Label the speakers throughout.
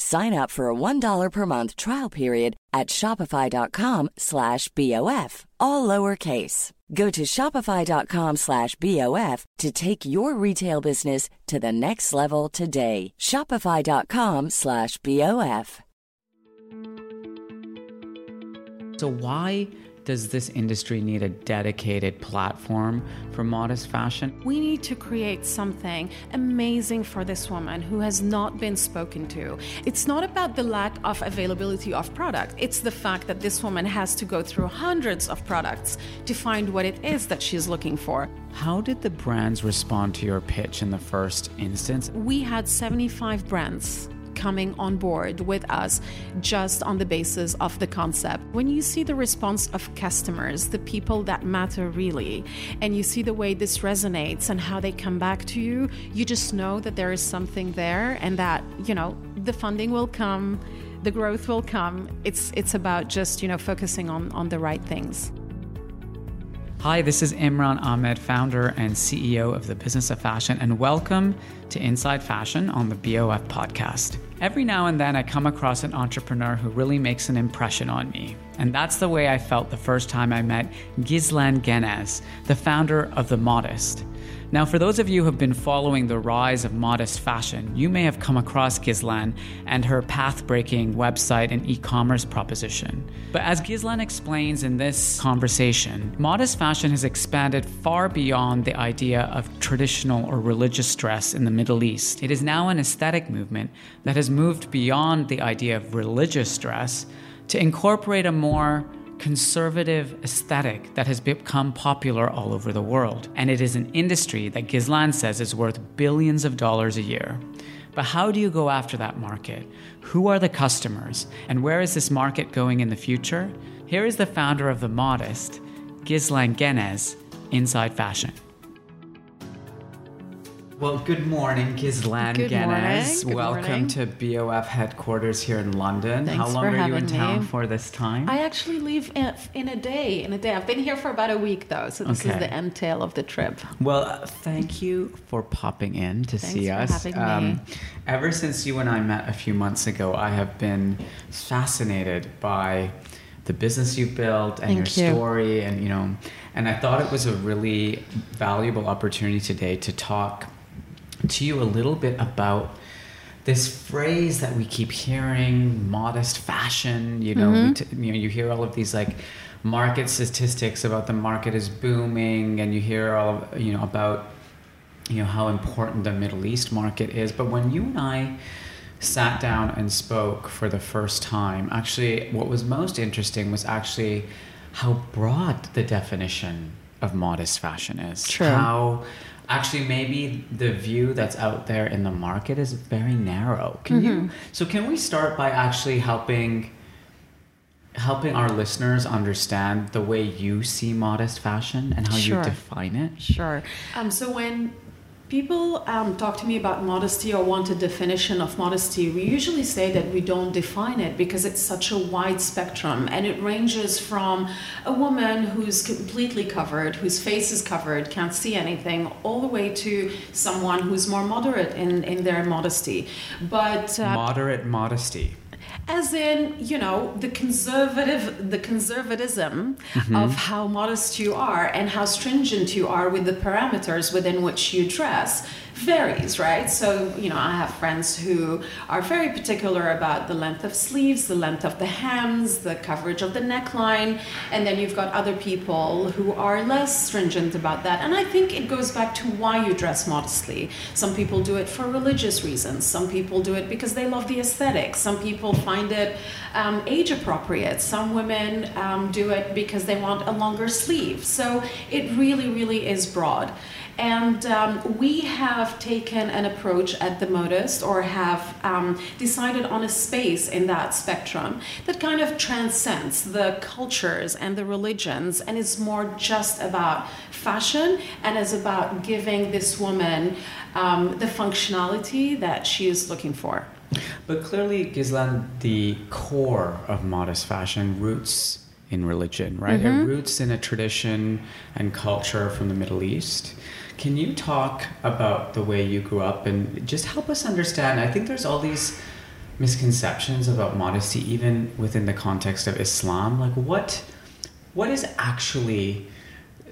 Speaker 1: Sign up for a $1 per month trial period at shopify.com slash BOF, all lowercase. Go to shopify.com slash BOF to take your retail business to the next level today. Shopify.com slash BOF.
Speaker 2: So, why does this industry need a dedicated platform for modest fashion?
Speaker 3: We need to create something amazing for this woman who has not been spoken to. It's not about the lack of availability of product, it's the fact that this woman has to go through hundreds of products to find what it is that she's looking for.
Speaker 2: How did the brands respond to your pitch in the first instance?
Speaker 3: We had 75 brands coming on board with us just on the basis of the concept. When you see the response of customers, the people that matter really, and you see the way this resonates and how they come back to you, you just know that there is something there and that, you know, the funding will come, the growth will come. It's it's about just, you know, focusing on on the right things.
Speaker 2: Hi, this is Imran Ahmed, founder and CEO of the Business of Fashion, and welcome to Inside Fashion on the BOF podcast. Every now and then, I come across an entrepreneur who really makes an impression on me. And that's the way I felt the first time I met Ghizlan Guenez, the founder of The Modist. Now, for those of you who have been following the rise of modest fashion, you may have come across Ghizlan and her path breaking website and e commerce proposition. But as Ghizlan explains in this conversation, modest fashion has expanded far beyond the idea of traditional or religious dress in the Middle East. It is now an aesthetic movement that has moved beyond the idea of religious dress to incorporate a more conservative aesthetic that has become popular all over the world. And it is an industry that Ghizlan says is worth billions of dollars a year. But how do you go after that market? Who are the customers? And where is this market going in the future? Here is the founder of The Modist, Ghizlan Guenez, Inside Fashion. Well, good morning, Ghizlan
Speaker 3: Good
Speaker 2: Guenez.
Speaker 3: morning.
Speaker 2: Welcome
Speaker 3: morning.
Speaker 2: to BOF headquarters here in London.
Speaker 3: Thanks
Speaker 2: How long are you in
Speaker 3: having
Speaker 2: town
Speaker 3: me.
Speaker 2: for this time?
Speaker 3: I actually leave in, a day. In a day, I've been here for about a week though, so this
Speaker 2: Okay.
Speaker 3: is the end tail of the trip.
Speaker 2: Well, thank you for popping in to
Speaker 3: Thanks
Speaker 2: see
Speaker 3: for
Speaker 2: us. Um,
Speaker 3: me.
Speaker 2: Ever since you and I met a few months ago, I have been fascinated by the business you've built and
Speaker 3: Thank
Speaker 2: your
Speaker 3: you.
Speaker 2: story, and you know, and I thought it was a really valuable opportunity today to talk to you a little bit about this phrase that we keep hearing modest fashion you know
Speaker 3: Mm-hmm.
Speaker 2: t- you know you hear all of these like market statistics about the market is booming and you hear all of you know about you know how important the middle east market is but when you and i sat down and spoke for the first time actually what was most interesting was actually how broad the definition of modest fashion is
Speaker 3: True.
Speaker 2: how actually maybe the view that's out there in the market is very narrow can
Speaker 3: Mm-hmm.
Speaker 2: you so can we start by actually helping helping our listeners understand the way you see modest fashion and how
Speaker 3: Sure.
Speaker 2: you define it
Speaker 3: Sure. Um, so when people um, talk to me about modesty or want a definition of modesty, we usually say that we don't define it because it's such a wide spectrum and it ranges from a woman who's completely covered, whose face is covered, can't see anything, all the way to someone who's more moderate in, in their modesty. But uh,
Speaker 2: moderate modesty
Speaker 3: as in you know the conservative the conservatism mm-hmm. of how modest you are and how stringent you are with the parameters within which you dress varies right? So you know i have friends who are very particular about the length of sleeves the length of the hems the coverage of the neckline and then you've got other people who are less stringent about that. And i think it goes back to why you dress modestly. Some people do it for religious reasons. Some people do it because they love the aesthetic. Some people find it um, age appropriate. Some women um, do it because they want a longer sleeve. So it really really is broad and um, we have taken an approach at the Modist, or have um, decided on a space in that spectrum that kind of transcends the cultures and the religions and is more just about fashion and is about giving this woman um, the functionality that she is looking for.
Speaker 2: But clearly, Ghizlan, the core of modest fashion roots in religion, right? It roots in a tradition and culture from the Middle East. Can you talk about the way you grew up and just help us understand? I think there's all these misconceptions about modesty, even within the context of Islam. Like, what, what is actually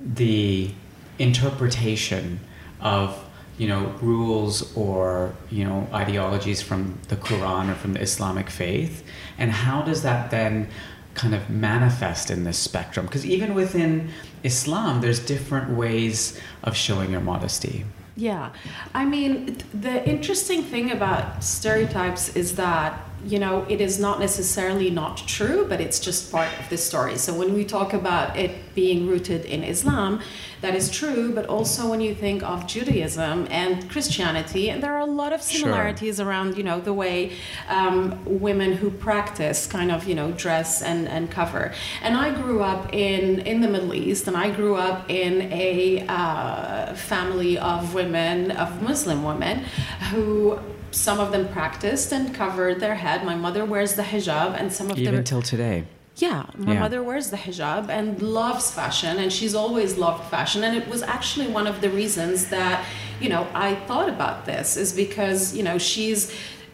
Speaker 2: the interpretation of you know rules or you know ideologies from the Quran or from the Islamic faith and how does that then kind of manifest in this spectrum because even within Islam there's different ways of showing your modesty.
Speaker 3: Yeah, I mean, th- the interesting thing about stereotypes is that, you know, it is not necessarily not true, but it's just part of the story. So when we talk about it being rooted in Islam, that is true, but also when you think of Judaism and Christianity, and there are a lot of similarities around, you know, the way um, women who practice kind of, you know, dress and, and cover. And I grew up in, in the Middle East, and I grew up in a uh, family of women, of Muslim women, who some of them practiced and covered their head. My mother wears the hijab, and some of
Speaker 2: even
Speaker 3: them.
Speaker 2: till today
Speaker 3: Yeah, my
Speaker 2: Yeah.
Speaker 3: mother wears the hijab and loves fashion, and she's always loved fashion. And it was actually one of the reasons that, you know, I thought about this is because, you know, she's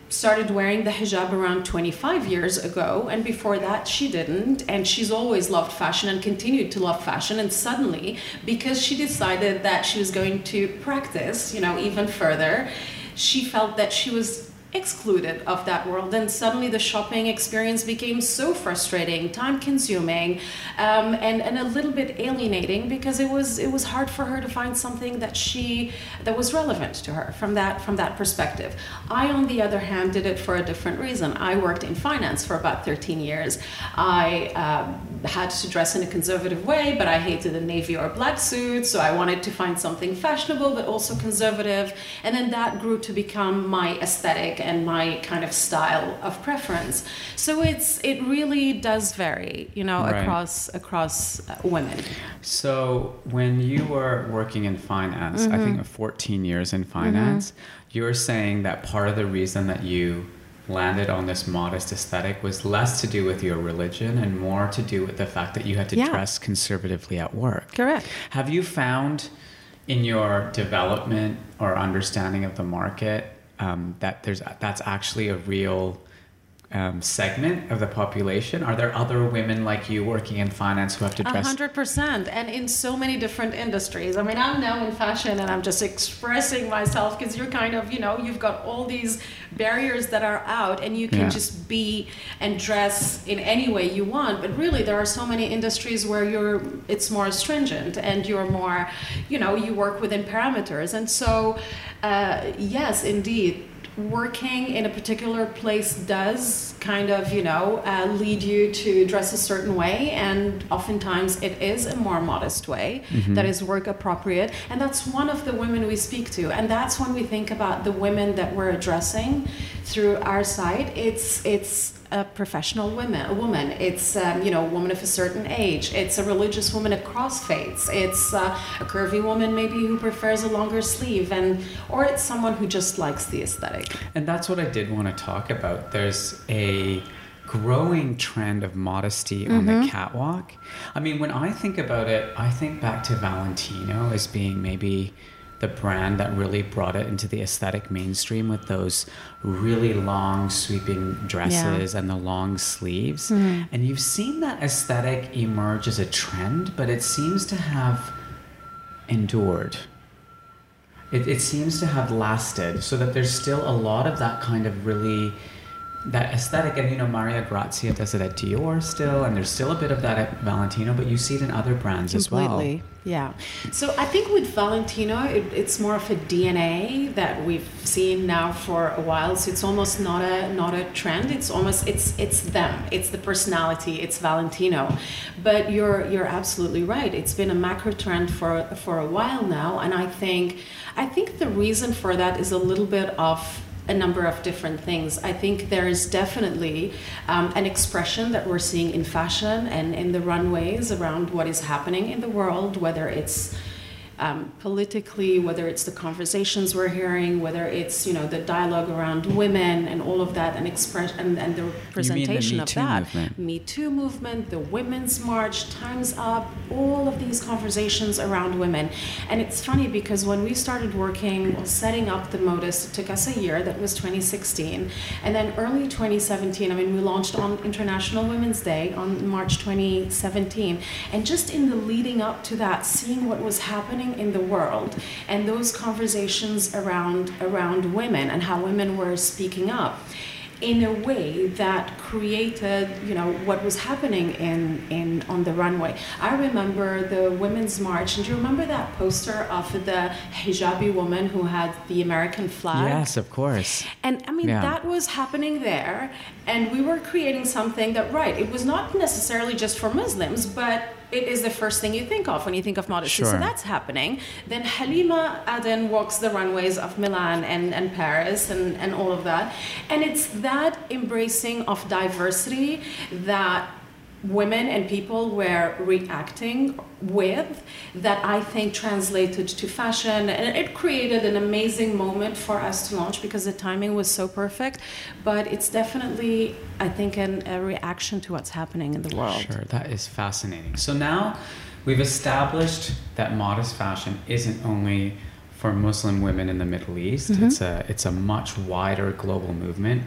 Speaker 3: started wearing the hijab around 25 years ago, and before that, she didn't. And she's always loved fashion and continued to love fashion. And suddenly, because she decided that she was going to practice, you know, even further, she felt that she was excluded of that world. And suddenly the shopping experience became so frustrating time consuming um, and, and a little bit alienating because it was it was hard for her to find something that she that was relevant to her from that from that perspective. I on the other hand did it for a different reason. I worked in finance for about 13 years. I um, had to dress in a conservative way but i hated a navy or black suit so i wanted to find something fashionable but also conservative. And then that grew to become my aesthetic and my kind of style of preference. So it's it really does vary, you know, right. across across uh, women.
Speaker 2: So when you were working in finance, mm-hmm. I think 14 years in finance, mm-hmm. you're saying that part of the reason that you landed on this modest aesthetic was less to do with your religion and more to do with the fact that you had to yeah. dress conservatively at work.
Speaker 3: Correct.
Speaker 2: Have you found in your development or understanding of the market um, that there's that's actually a real um, segment of the population? Are there other women like you working in finance who have to dress?
Speaker 3: hundred percent, and in so many different industries. I mean, I'm now in fashion, and I'm just expressing myself because you're kind of, you know, you've got all these barriers that are out, and you can yeah. just be and dress in any way you want. But really, there are so many industries where you're, it's more stringent, and you're more, you know, you work within parameters, and so, uh, yes, indeed working in a particular place does kind of, you know, uh, lead you to dress a certain way, and oftentimes it is a more modest way mm-hmm. that is work appropriate. And that's one of the women we speak to, and that's when we think about the women that we're addressing through our site. It's it's a professional woman, a woman. It's um, you know a woman of a certain age. It's a religious woman across faiths. It's uh, a curvy woman maybe who prefers a longer sleeve, and or it's someone who just likes the aesthetic.
Speaker 2: And that's what I did want to talk about. There's a growing trend of modesty on mm-hmm. the catwalk. I mean, when I think about it, I think back to Valentino as being maybe the brand that really brought it into the aesthetic mainstream with those really long sweeping dresses yeah. and the long sleeves. Mm. And you've seen that aesthetic emerge as a trend, but it seems to have endured. It, it seems to have lasted so that there's still a lot of that kind of really that aesthetic and you know Maria Grazia does it at Dior still and there's still a bit of that at Valentino but you see it in other brands
Speaker 3: Completely.
Speaker 2: as well.
Speaker 3: Yeah. So I think with Valentino it, it's more of a DNA that we've seen now for a while so it's almost not a not a trend. It's almost it's it's them. It's the personality. It's Valentino. But you're you're absolutely right. It's been a macro trend for for a while now and I think I think the reason for that is a little bit of a number of different things. I think there is definitely um, an expression that we're seeing in fashion and in the runways around what is happening in the world, whether it's um, politically, whether it's the conversations we're hearing, whether it's you know the dialogue around women and all of that, and express and, and the representation
Speaker 2: the
Speaker 3: of that.
Speaker 2: Movement.
Speaker 3: Me Too movement, the Women's March, Times Up, all of these conversations around women. And it's funny because when we started working, setting up the Modist, it took us a year. That was 2016, and then early 2017. I mean, we launched on International Women's Day on March 2017, and just in the leading up to that, seeing what was happening in the world and those conversations around around women and how women were speaking up in a way that created you know what was happening in in on the runway. I remember the women's march and do you remember that poster of the hijabi woman who had the american flag?
Speaker 2: Yes of course.
Speaker 3: And i mean yeah. that was happening there and we were creating something that right it was not necessarily just for muslims but it is the first thing you think of when you think of modesty. Sure. So that's happening. Then Halima Aden walks the runways of Milan and, and Paris and, and all of that. And it's that embracing of diversity that women and people were reacting with that I think translated to fashion. And it created an amazing moment for us to launch because the timing was so perfect. But it's definitely, I think, an, a reaction to what's happening in the world.
Speaker 2: Sure, that is fascinating. So now we've established that modest fashion isn't only for Muslim women in the Middle East, mm-hmm. it's, a, it's a much wider global movement.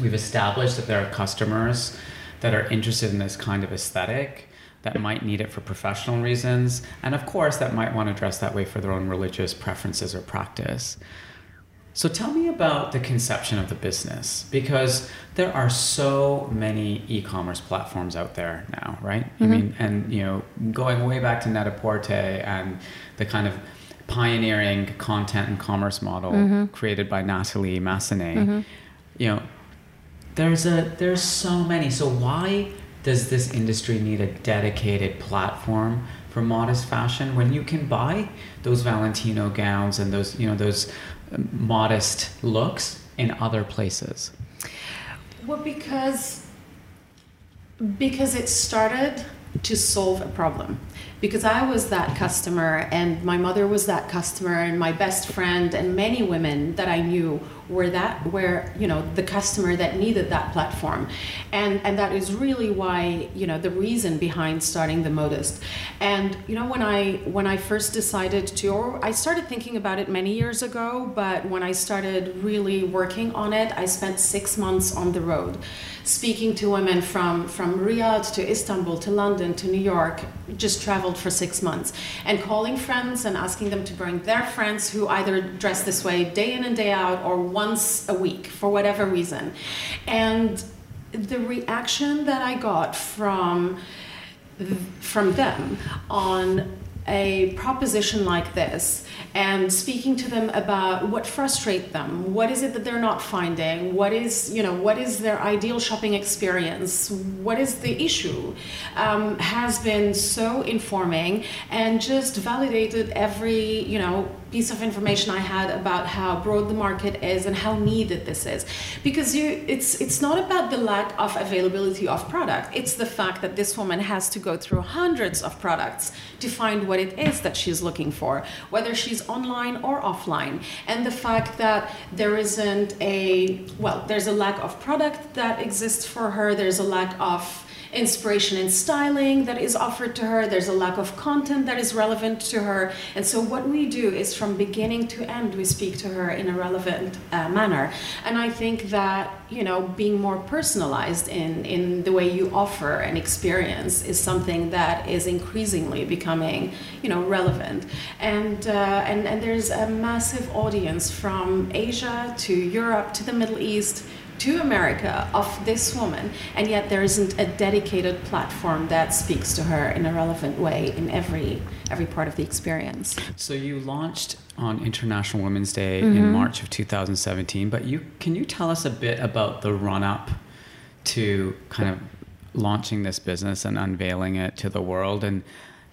Speaker 2: We've established that there are customers that are interested in this kind of aesthetic that might need it for professional reasons, and of course, that might want to dress that way for their own religious preferences or practice. So tell me about the conception of the business because there are so many e-commerce platforms out there now, right? Mm-hmm. I mean, and you know, going way back to Net-a-Porter and the kind of pioneering content and commerce model mm-hmm. created by Natalie Massenet. Mm-hmm. You know, there's a there's so many. So why does this industry need a dedicated platform for modest fashion when you can buy those Valentino gowns and those you know those um, modest looks in other places?
Speaker 3: Well, because because it started to solve a problem because I was that customer and my mother was that customer and my best friend and many women that I knew were that where you know the customer that needed that platform. And and that is really why you know the reason behind starting the Modist and you know when i when i first decided to or i started thinking about it many years ago but when i started really working on it i spent six months on the road speaking to women from from riyadh to istanbul to london to new york just traveled for six months and calling friends and asking them to bring their friends who either dress this way day in and day out or once a week for whatever reason. And the reaction that I got from from them on a proposition like this and speaking to them about what frustrates them what is it that they're not finding what is you know what is their ideal shopping experience what is the issue um, has been so informing and just validated every you know piece of information I had about how broad the market is and how needed this is. Because you it's it's not about the lack of availability of product. It's the fact that this woman has to go through hundreds of products to find what it is that she's looking for, whether she's online or offline. And the fact that there isn't a well, there's a lack of product that exists for her, there's a lack of inspiration in styling that is offered to her, there's a lack of content that is relevant to her. And so, what we do is from beginning to end, we speak to her in a relevant uh, manner. And I think that, you know, being more personalized in, in the way you offer an experience is something that is increasingly becoming, you know, relevant. And, uh, and, and there's a massive audience from Asia to Europe to the Middle East to America of this woman, and yet there isn't a dedicated platform that speaks to her in a relevant way in every every part of the experience.
Speaker 2: So you launched on International Women's Day mm-hmm. in March of 2017, but you can you tell us a bit about the run up to kind of launching this business and unveiling it to the world and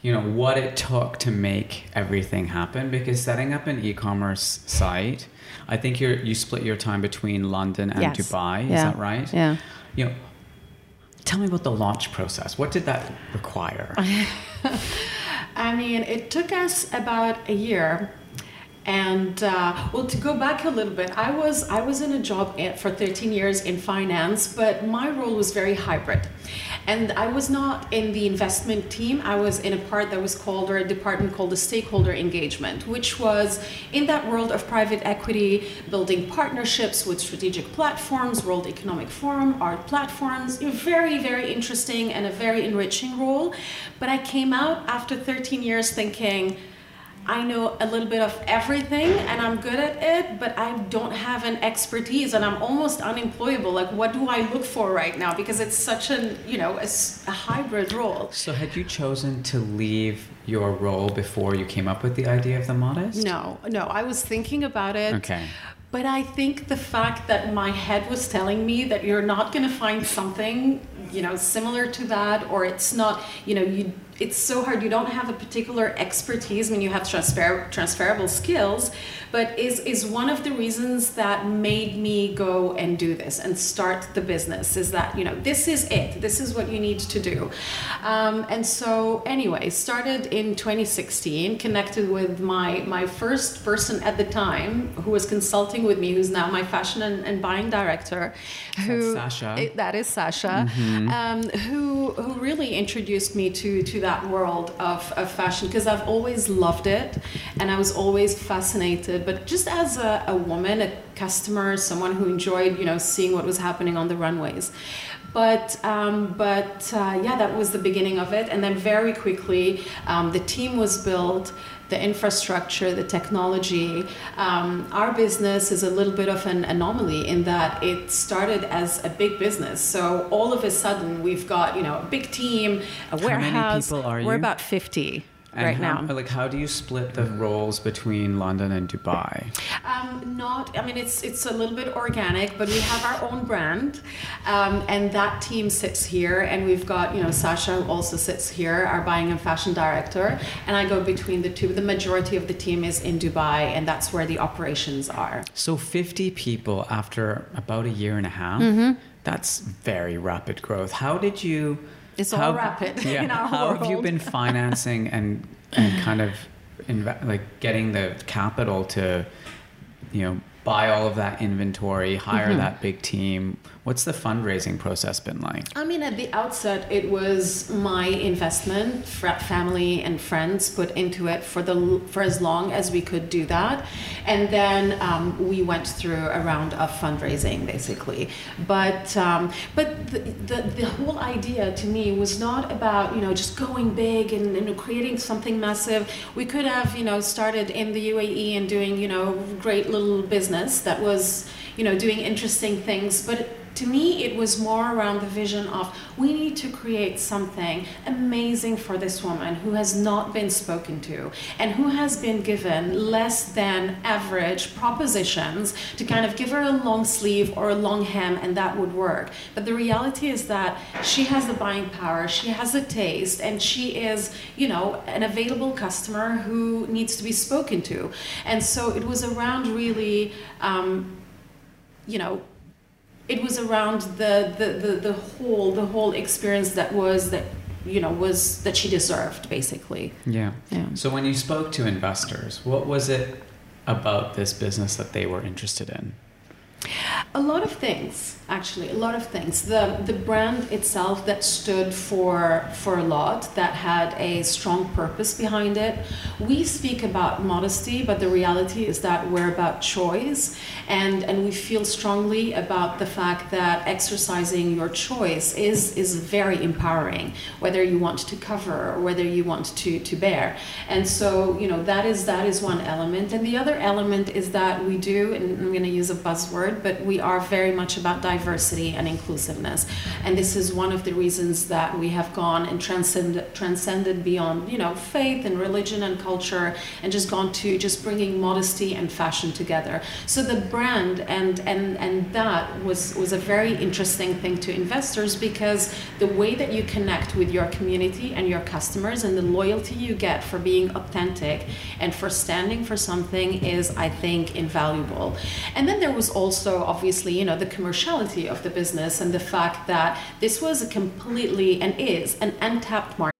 Speaker 2: you know what it took to make everything happen because setting up an e-commerce site I think you you split your time between London and yes. Dubai. Yeah. Is that right?
Speaker 3: Yeah.
Speaker 2: You know, tell me about the launch process. What did that require?
Speaker 3: I mean, it took us about a year and uh, well, to go back a little bit, I was I was in a job for 13 years in finance, but my role was very hybrid, and I was not in the investment team. I was in a part that was called or a department called the stakeholder engagement, which was in that world of private equity, building partnerships with strategic platforms, World Economic Forum, art platforms. Very very interesting and a very enriching role. But I came out after 13 years thinking I know a little bit of everything and I'm good at it, but I don't have an expertise and I'm almost unemployable. Like, what do I look for right now? Because it's such a, you know, a, a hybrid role.
Speaker 2: So, had you chosen to leave your role before you came up with the idea of the Modist?
Speaker 3: No, no. I was thinking about it.
Speaker 2: Okay.
Speaker 3: But I think the fact that my head was telling me that you're not going to find something, you know, similar to that, or it's not, you know, you it's so hard. You don't have a particular expertise. I mean, you have transfer, transferable skills, but is is one of the reasons that made me go and do this and start the business is that you know this is it. This is what you need to do. Um, and so anyway, started in 2016. Connected with my my first person at the time who was consulting with me, who's now my fashion and, and buying director.
Speaker 2: Who That's Sasha?
Speaker 3: It, that is Sasha. Mm-hmm. Um, who who really introduced me to to that world of, of fashion because I've always loved it and I was always fascinated. But just as a, a woman, a customer, someone who enjoyed, you know, seeing what was happening on the runways. but um, but uh, yeah, that was the beginning of it, and then very quickly um, the team was built the infrastructure, the technology. Um, our business is a little bit of an anomaly in that it started as a big business. So all of a sudden, we've got you know a big team, a
Speaker 2: How
Speaker 3: warehouse.
Speaker 2: many people are
Speaker 3: We're
Speaker 2: you?
Speaker 3: about fifty
Speaker 2: And
Speaker 3: right
Speaker 2: how,
Speaker 3: now.
Speaker 2: Like, how do you split the roles between London and Dubai?
Speaker 3: Um, not, I mean, it's it's a little bit organic, but we have our own brand, um, and that team sits here, and we've got you know Sasha who also sits here, our buying and fashion director, and I go between the two. The majority of the team is in Dubai, and that's where the operations are.
Speaker 2: So 50 people after about a year and a half.
Speaker 3: Mm-hmm.
Speaker 2: That's very rapid growth. How did you?
Speaker 3: It's all rapid in our
Speaker 2: how have you been financing and and kind of inve- like getting the capital to, you know, buy all of that inventory, hire
Speaker 3: Mm-hmm.
Speaker 2: that big team? What's the fundraising process been like?
Speaker 3: I mean, at the outset, it was my investment, family and friends put into it for the for as long as we could do that, and then um, we went through a round of fundraising, basically. But um, but the, the the whole idea to me was not about you know just going big and, and creating something massive. We could have you know started in the UAE and doing you know great little business that was you know doing interesting things, but to me it was more around the vision of we need to create something amazing for this woman who has not been spoken to and who has been given less than average propositions to kind of give her a long sleeve or a long hem and that would work. But the reality is that she has the buying power she has a taste and she is you know an available customer who needs to be spoken to. And so it was around really um, you know it was around the, the, the, the whole the whole experience that was that you know was that she deserved basically
Speaker 2: Yeah.
Speaker 3: Yeah.
Speaker 2: So when you spoke to investors, what was it about this business that they were interested in?
Speaker 3: A lot of things actually a lot of things. The the brand itself that stood for for a lot that had a strong purpose behind it. We speak about modesty but the reality is that we're about choice and and we feel strongly about the fact that exercising your choice is is very empowering whether you want to cover or whether you want to to bear. And so you know that is that is one element. And the other element is that we do and i'm going to use a buzzword but we are very much about diversity and inclusiveness. And this is one of the reasons that we have gone and transcended transcended beyond you know faith and religion and culture and just gone to just bringing modesty and fashion together. So the brand and and and that was was a very interesting thing to investors because the way that you connect with your community and your customers and the loyalty you get for being authentic and for standing for something is i think invaluable. And then there was also obviously you know the commerciality of the business and the fact that this was a completely and is an untapped market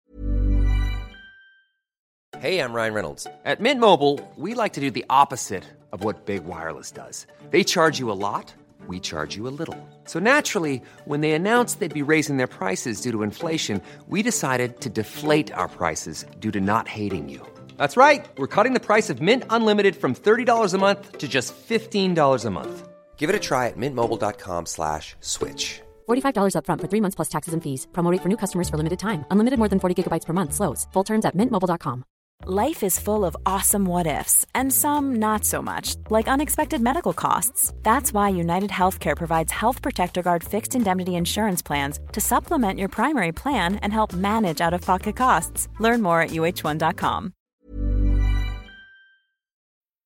Speaker 4: Hey, I'm Ryan Reynolds. At Mint Mobile, we like to do the opposite of what Big Wireless does. They charge you a lot, we charge you a little. So naturally, when they announced they'd be raising their prices due to inflation, we decided to deflate our prices due to not hating you. That's right. We're cutting the price of Mint Unlimited from $30 a month to just $15 a month. Give it a try at mintmobile.com slash switch.
Speaker 5: $45 upfront for three months plus taxes and fees. Promo rate for new customers for limited time. Unlimited more than 40 gigabytes per month. Slows. Full terms at mintmobile.com.
Speaker 6: Life is full of awesome what ifs, and some not so much, like unexpected medical costs. That's why United Healthcare provides Health Protector Guard fixed indemnity insurance plans to supplement your primary plan and help manage out of pocket costs. Learn more at uh1.com.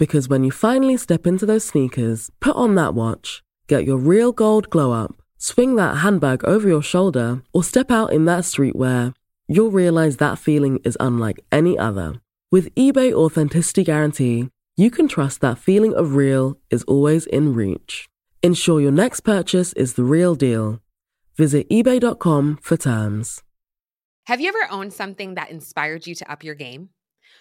Speaker 7: Because when you finally step into those sneakers, put on that watch, get your real gold glow up, swing that handbag over your shoulder, or step out in that streetwear, you'll realize that feeling is unlike any other. With eBay Authenticity Guarantee, you can trust that feeling of real is always in reach. Ensure your next purchase is the real deal. Visit eBay.com for terms.
Speaker 8: Have you ever owned something that inspired you to up your game?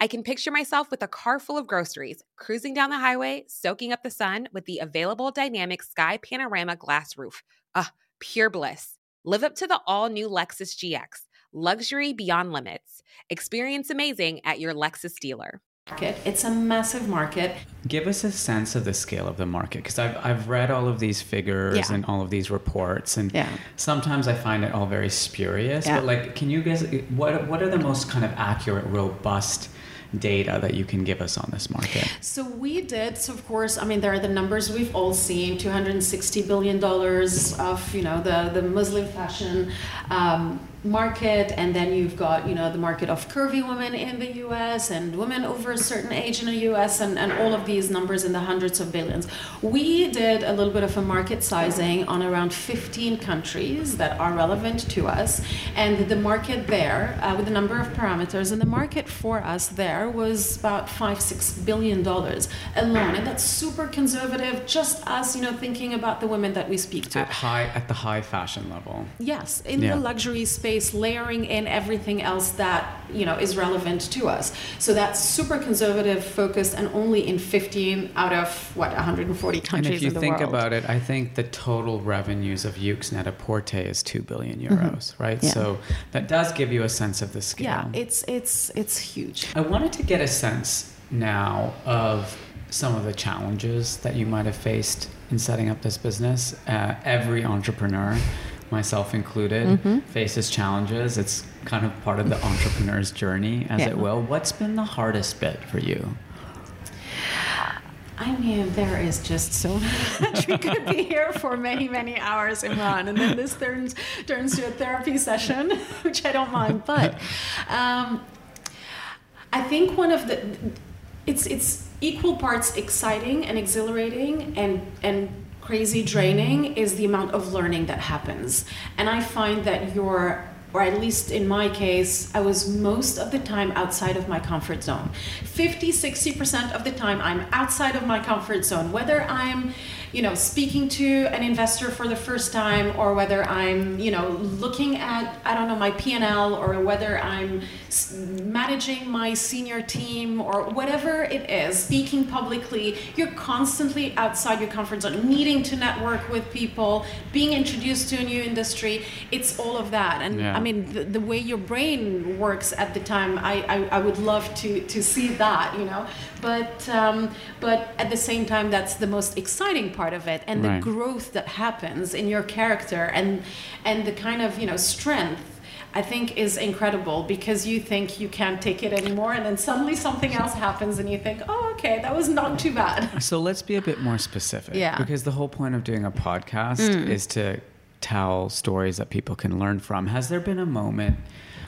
Speaker 8: I can picture myself with a car full of groceries, cruising down the highway, soaking up the sun with the available dynamic sky panorama glass roof. Ah, pure bliss. Live up to the all new Lexus GX. Luxury beyond limits. Experience amazing at your Lexus dealer
Speaker 3: market. It's a massive market.
Speaker 2: Give us a sense of the scale of the market because I've, I've read all of these figures yeah. and all of these reports, and yeah. sometimes I find it all very spurious. Yeah. But like, can you guys what what are the most kind of accurate, robust? data that you can give us on this market?
Speaker 3: So we did. So of course, I mean there are the numbers we've all seen: two hundred sixty billion dollars of you know the the Muslim fashion. Um, market and then you've got you know the market of curvy women in the US and women over a certain age in the US and, and all of these numbers in the hundreds of billions. We did a little bit of a market sizing on around 15 countries that are relevant to us and the market there uh, with a number of parameters and the market for us there was about five six billion dollars alone and that's super conservative just us you know thinking about the women that we speak to.
Speaker 2: At high at the high fashion level.
Speaker 3: Yes in yeah. the luxury space space, layering in everything else that you know is relevant to us. So that's super conservative, focused, and only in 15 out of what 140 countries.
Speaker 2: And if you think
Speaker 3: world.
Speaker 2: about it, I think the total revenues of Yoox Net-a-Porter is two billion euros, mm-hmm. right? Yeah. So that does give you a sense of the scale.
Speaker 3: Yeah, it's it's it's huge.
Speaker 2: I wanted to get a sense now of some of the challenges that you might have faced in setting up this business. Uh, every entrepreneur myself included, mm-hmm. faces challenges. It's kind of part of the entrepreneur's journey, as yeah. it will. What's been the hardest bit for you?
Speaker 3: I mean, there is just so much. we could be here for many, many hours, Imran, and then this turns turns to a therapy session, which I don't mind. But um, I think one of the it's it's equal parts exciting and exhilarating and and crazy draining is the amount of learning that happens. And I find that you're or at least in my case, I was most of the time outside of my comfort zone. 50, 60% of the time, I'm outside of my comfort zone, whether I'm you know speaking to an investor for the first time or whether i'm you know looking at i don't know my p&l or whether i'm managing my senior team or whatever it is speaking publicly you're constantly outside your comfort zone needing to network with people being introduced to a new industry. It's all of that. And yeah. i mean the, the, way your brain works at the time I, I, I would love to to see that you know? But um, but at the same time that's the most exciting part of it and right. the growth that happens in your character and and the kind of you know strength I think is incredible because you think you can't take it anymore, and then suddenly something else happens, and you think, "Oh, okay, that was not too bad."
Speaker 2: So let's be a bit more specific,
Speaker 3: yeah.
Speaker 2: Because the whole point of doing a podcast mm. is to tell stories that people can learn from. Has there been a moment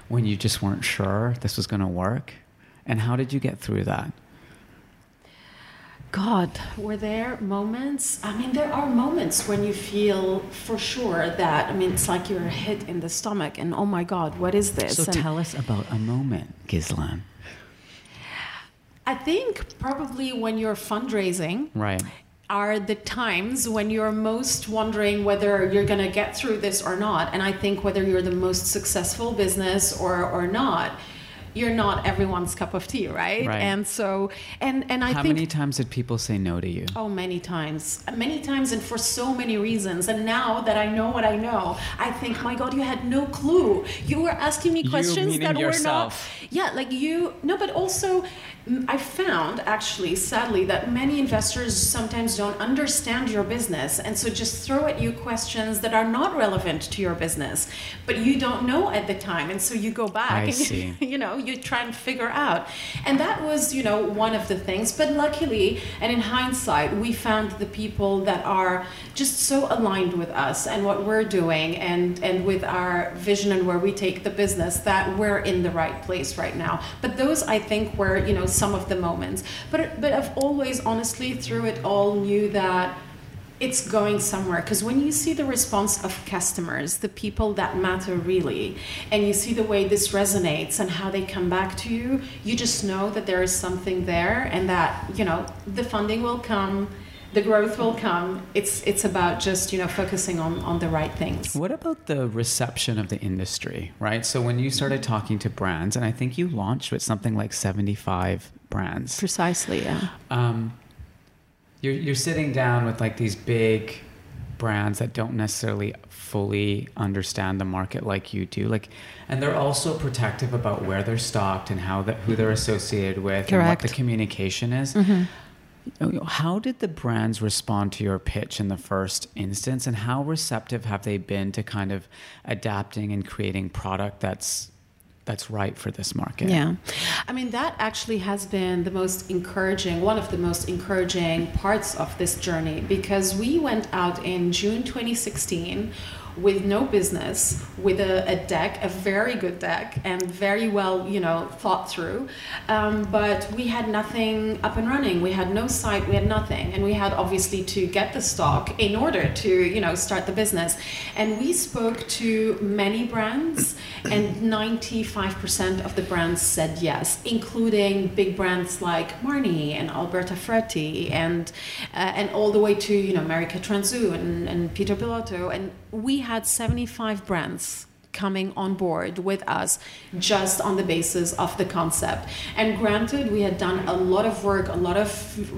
Speaker 2: when you just weren't sure this was going to work, and how did you get through that?
Speaker 3: God, were there moments? I mean, there are moments when you feel for sure that, I mean, it's like you're hit in the stomach and oh my God, what is this?
Speaker 2: So
Speaker 3: and
Speaker 2: tell us about a moment, Ghizlan.
Speaker 3: I think probably when you're fundraising.
Speaker 2: Right.
Speaker 3: Are the times when you're most wondering whether you're going to get through this or not. And I think whether you're the most successful business or, or not, you're not everyone's cup of tea, right?
Speaker 2: Right.
Speaker 3: And so, and and I think
Speaker 2: How
Speaker 3: think
Speaker 2: many times did people say no to you?
Speaker 3: Oh, many times. Many times, and for so many reasons. And now that I know what I know, I think, my God, you had no clue. You were asking me questions that
Speaker 2: yourself.
Speaker 3: were not. Yeah, like you. No, but also, mm, I found actually, sadly, that many investors sometimes don't understand your business. And so just throw at you questions that are not relevant to your business, but you don't know at the time. And so you go back
Speaker 2: I
Speaker 3: and
Speaker 2: see.
Speaker 3: you know you try and figure out. And that was you know one of the things. But luckily and in hindsight we found the people that are just so aligned with us and what we're doing and and with our vision and where we take the business that we're in the right place right now. But those i think were you know some of the moments. But but i've always honestly through it all knew that it's going somewhere because when you see the response of customers the people that matter really and you see the way this resonates and how they come back to you you just know that there is something there and that you know the funding will come the growth will come it's it's about just you know focusing on on the right things
Speaker 2: What about the reception of the industry, right? So when you started talking to brands, and I think you launched with something like 75 brands.
Speaker 3: precisely yeah
Speaker 2: Um, you're, you're sitting down with like these big brands that don't necessarily fully understand the market like you do like and they're also protective about where they're stocked and how that who they're mm-hmm. associated with and what the communication is. Mm-hmm. Know, how did the brands respond to your pitch in the first instance and how receptive have they been to kind of adapting and creating product that's that's right for this market
Speaker 3: Yeah. I mean, that actually has been the most encouraging, one of the most encouraging parts of this journey because we went out in June 2016 with no business, with a, a deck, a very good deck, and very well, you know, thought through. Um, but we had nothing up and running. We had no site, we had nothing. And we had obviously to get the stock in order to, you know, start the business. And we spoke to many brands, and 95% of the brands said yes, including big brands like Marni and Alberta Ferretti and uh, and all the way to you know America Transu and, and Peter Pilotto. And we had 75 brands coming on board with us just on the basis of the concept. And granted, we had done a lot of work, a lot of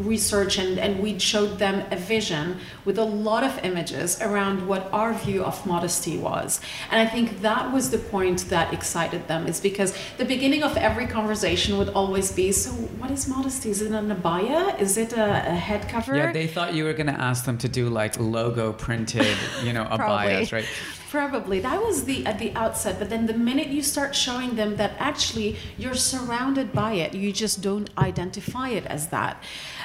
Speaker 3: research, and, and we showed them a vision with a lot of images around what our view of modesty was. And I think that was the point that excited them, is because the beginning of every conversation would always be so, what is modesty? Is it an abaya? Is it a, a head cover?
Speaker 2: Yeah, they thought you were going to ask them to do like logo printed, you know, abayas, right?
Speaker 3: Probably. That was the at the outset, but then the minute you start showing them that actually you're surrounded by it, you just don't identify it as that,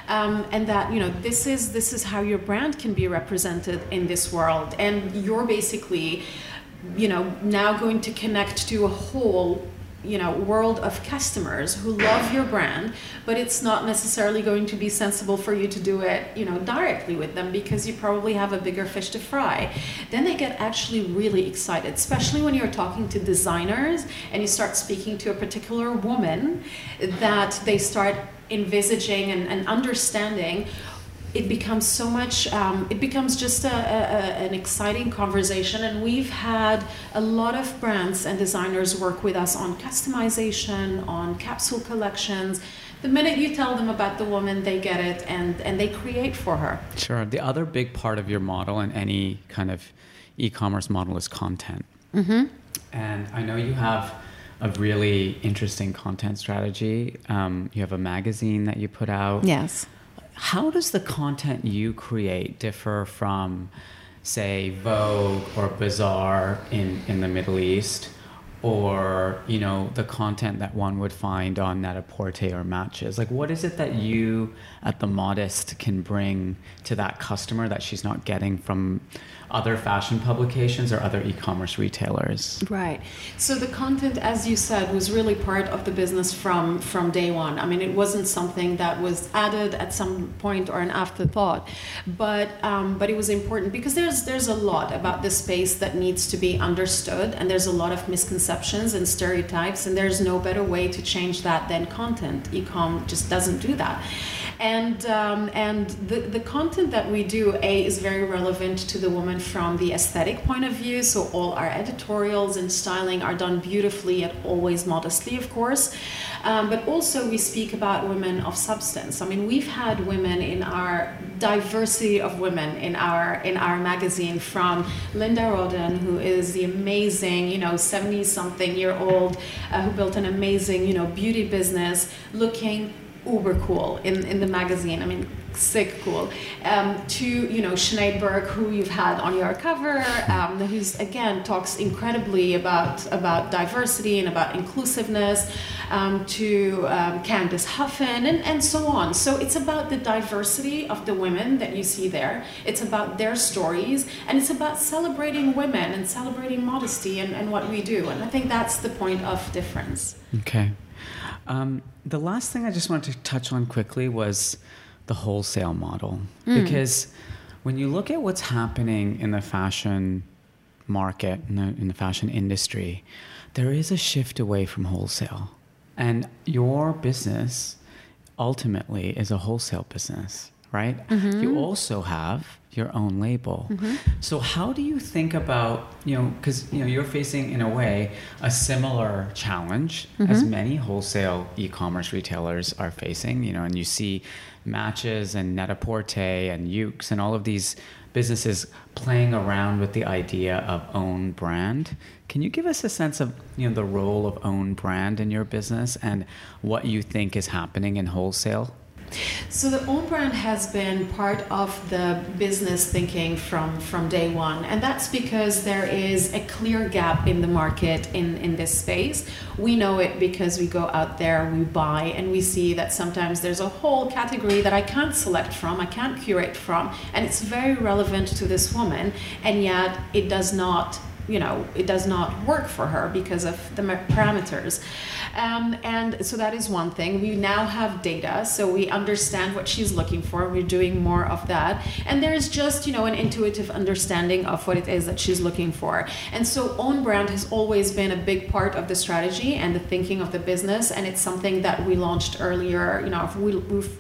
Speaker 3: um, and that you know this is this is how your brand can be represented in this world, and you're basically, you know, now going to connect to a whole you know world of customers who love your brand but it's not necessarily going to be sensible for you to do it you know directly with them because you probably have a bigger fish to fry. Then they get actually really excited especially when you're talking to designers and you start speaking to a particular woman that they start envisaging and, and understanding it becomes so much um, it becomes just a, a, an exciting conversation and we've had a lot of brands and designers work with us on customization on capsule collections the minute you tell them about the woman they get it and and they create for her
Speaker 2: Sure. The other big part of your model and any kind of e-commerce model is content. Mm-hmm. And I know you have a really interesting content strategy. Um, you have a magazine that you put out.
Speaker 3: yes
Speaker 2: How does the content you create differ from, say, Vogue or Bazaar in, in the Middle East, or you know the content that one would find on Net-a-Porter or Matches? Like, what is it that you, at the Modist, can bring to that customer that she's not getting from other fashion publications or other e-commerce retailers?
Speaker 3: Right. So the content, as you said, was really part of the business from from day one. I mean, it wasn't something that was added at some point or an afterthought, but um, but it was important because there's there's a lot about this space that needs to be understood, and there's a lot of misconceptions and stereotypes, and there's no better way to change that than content. Ecom just doesn't do that. and um, and the the content that we do a is very relevant to the woman from the aesthetic point of view. So all our editorials and styling are done beautifully and always modestly, of course. Um, but also we speak about women of substance. I mean, we've had women in our diversity of women in our in our magazine from Linda Rodin, who is the amazing, you know, 70 something year old uh, who built an amazing, you know, beauty business looking uber cool in, in the magazine. I mean, sick cool. Um, to you know Sinead Burke, who you've had on your cover, um, who's again talks incredibly about about diversity and about inclusiveness. Um, to um, Candice Huffine and, and so on. So it's about the diversity of the women that you see there. It's about their stories and it's about celebrating women and celebrating modesty and, and what we do. And I think that's the point of difference.
Speaker 2: Okay. Um, the last thing I just wanted to touch on quickly was the wholesale model. Mm. Because when you look at what's happening in the fashion market, in the, in the fashion industry, there is a shift away from wholesale. And your business ultimately is a wholesale business, right? Mm-hmm. You also have your own label. Mm-hmm. So how do you think about, you know, because you know you're facing in a way a similar challenge mm-hmm. as many wholesale e-commerce retailers are facing, you know, and you see Matches and Net-a-Porter and Yoox and all of these businesses playing around with the idea of own brand. Can you give us a sense of you know the role of own brand in your business and what you think is happening in wholesale?
Speaker 3: So the own brand has been part of the business thinking from from day one, and that's because there is a clear gap in the market in in this space. We know it because we go out there, we buy, and we see that sometimes there's a whole category that I can't select from, I can't curate from, and it's very relevant to this woman, and yet it does not you know it does not work for her because of the parameters um, and so that is one thing. We now have data so we understand what she's looking for. We're doing more of that. And there's just you know an intuitive understanding of what it is that she's looking for. And so own brand has always been a big part of the strategy and the thinking of the business. And it's something that we launched earlier you know we,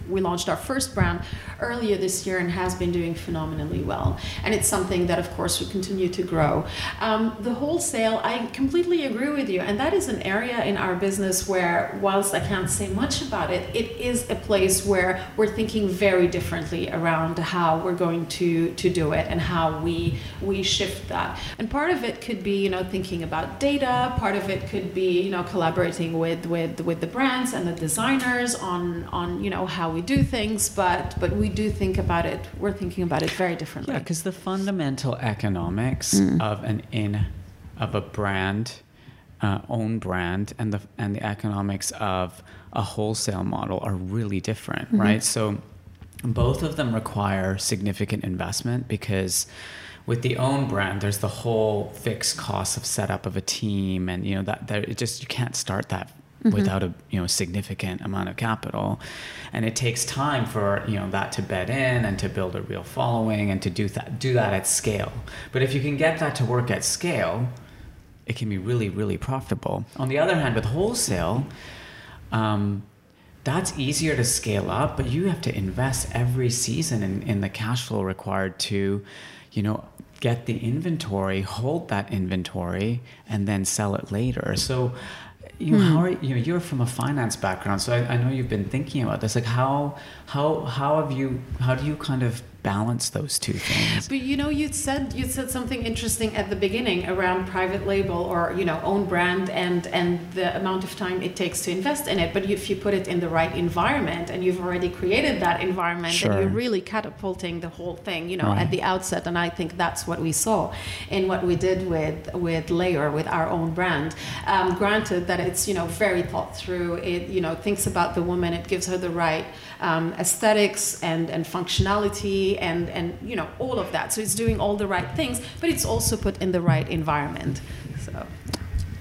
Speaker 3: we launched our first brand earlier this year and has been doing phenomenally well. And it's something that of course we continue to grow. Um, the wholesale, I completely agree with you. And that is an area in our business where, whilst I can't say much about it, it is a place where we're thinking very differently around how we're going to, to do it and how we, we shift that. And part of it could be, you know, thinking about data. Part of it could be, you know, collaborating with, with, with the brands and the designers on, on, you know, how we do things. But, but we do think about it, we're thinking about it very differently.
Speaker 2: Yeah, because the fundamental economics mm. of an in of a brand, uh, own brand, and the and the economics of a wholesale model are really different, mm-hmm. right? So both of them require significant investment because with the own brand there's the whole fixed cost of setup of a team and you know that there it just you can't start that mm-hmm. without a you know significant amount of capital and it takes time for you know that to bed in and to build a real following and to do that do that at scale but if you can get that to work at scale it can be really, really profitable. On the other hand, with wholesale, um, that's easier to scale up, but you have to invest every season in, in the cash flow required to, you know, get the inventory, hold that inventory, and then sell it later. So, you know, mm. how are you know you're from a finance background, so I, I know you've been thinking about this. Like, how how how have you how do you kind of balance those two things.
Speaker 3: But you know, you said you said something interesting at the beginning around private label or you know own brand and and the amount of time it takes to invest in it. But if you put it in the right environment and you've already created that environment, sure. then you're really catapulting the whole thing, you know, right. at the outset. And I think that's what we saw in what we did with with Layeur with our own brand. Um, granted that it's you know very thought through. It you know thinks about the woman. It gives her the right um, aesthetics and and functionality and and you know all of that. So it's doing all the right things, but it's also put in the right environment. So.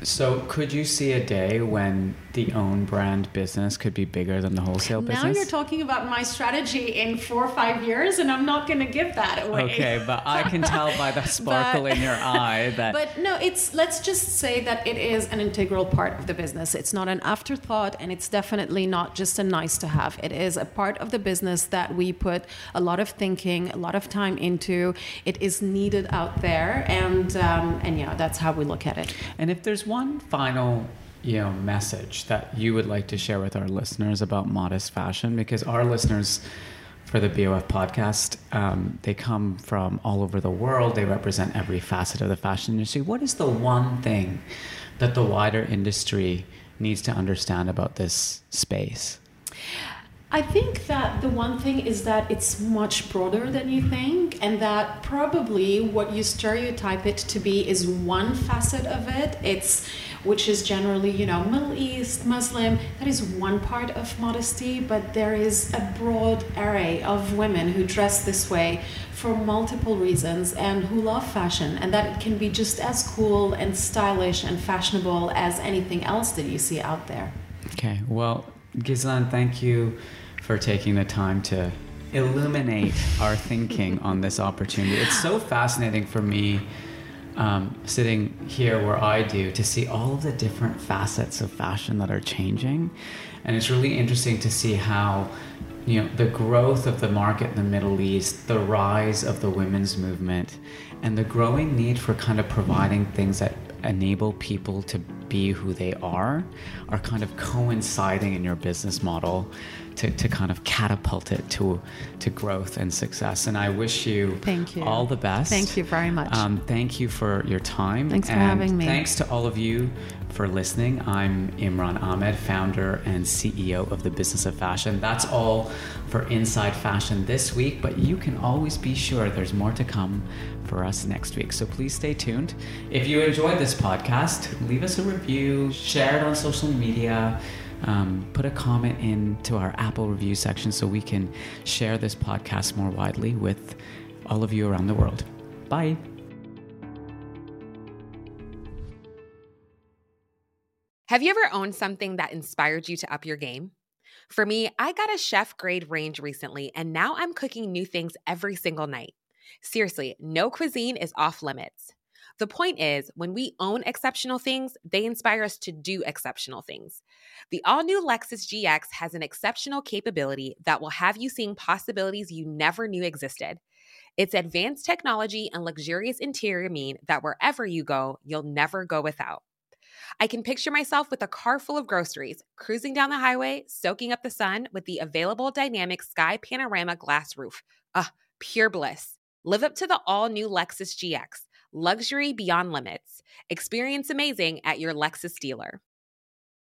Speaker 2: So, could you see a day when the own brand business could be bigger than the wholesale business?
Speaker 3: Now you're talking about my strategy in four or five years, and I'm not going to give that away.
Speaker 2: Okay, but I can tell by the sparkle
Speaker 3: But-
Speaker 2: in your eye that.
Speaker 3: But no, it's let's just say that it is an integral part of the business. It's not an afterthought, and it's definitely not just a nice to have. It is a part of the business that we put a lot of thinking, a lot of time into. It is needed out there, and um, and yeah, that's how we look at it.
Speaker 2: And if there's one final, you know, message that you would like to share with our listeners about modest fashion, because our listeners for the BOF podcast, um, they come from all over the world. They represent every facet of the fashion industry. What is the one thing that the wider industry needs to understand about this space?
Speaker 3: I think that the one thing is that it's much broader than you think, and that probably what you stereotype it to be is one facet of it. It's which is generally, you know, Middle East, Muslim. That is one part of modesty, but there is a broad array of women who dress this way for multiple reasons and who love fashion, and that it can be just as cool and stylish and fashionable as anything else that you see out there.
Speaker 2: Okay, well, Ghizlan, thank you for taking the time to illuminate our thinking on this opportunity. It's so fascinating for me um, sitting here where I do to see all of the different facets of fashion that are changing. And it's really interesting to see how you know the growth of the market in the Middle East, the rise of the women's movement, and the growing need for kind of providing things that enable people to be who they are are kind of coinciding in your business model to, to kind of catapult it to to growth and success. And I wish you
Speaker 3: Thank you.
Speaker 2: all the best.
Speaker 3: Thank you very much.
Speaker 2: Um, thank you for your time.
Speaker 3: Thanks for having me.
Speaker 2: Thanks to all of you for listening. I'm Imran Ahmed, founder and CEO of the Business of Fashion. That's all for Inside Fashion this week, but you can always be sure there's more to come for us next week. So please stay tuned. If you enjoyed this podcast, leave us a review, share it on social media. Um, put a comment into our Apple review section so we can share this podcast more widely with all of you around the world. Bye.
Speaker 8: Have you ever owned something that inspired you to up your game? For me, I got a chef grade range recently, and now I'm cooking new things every single night. Seriously, no cuisine is off limits. The point is, when we own exceptional things, they inspire us to do exceptional things. The all new Lexus GX has an exceptional capability that will have you seeing possibilities you never knew existed. Its advanced technology and luxurious interior mean that wherever you go, you'll never go without. I can picture myself with a car full of groceries, cruising down the highway, soaking up the sun with the available dynamic sky panorama glass roof. Ah, pure bliss. Live up to the all new Lexus GX, luxury beyond limits. Experience amazing at your Lexus dealer.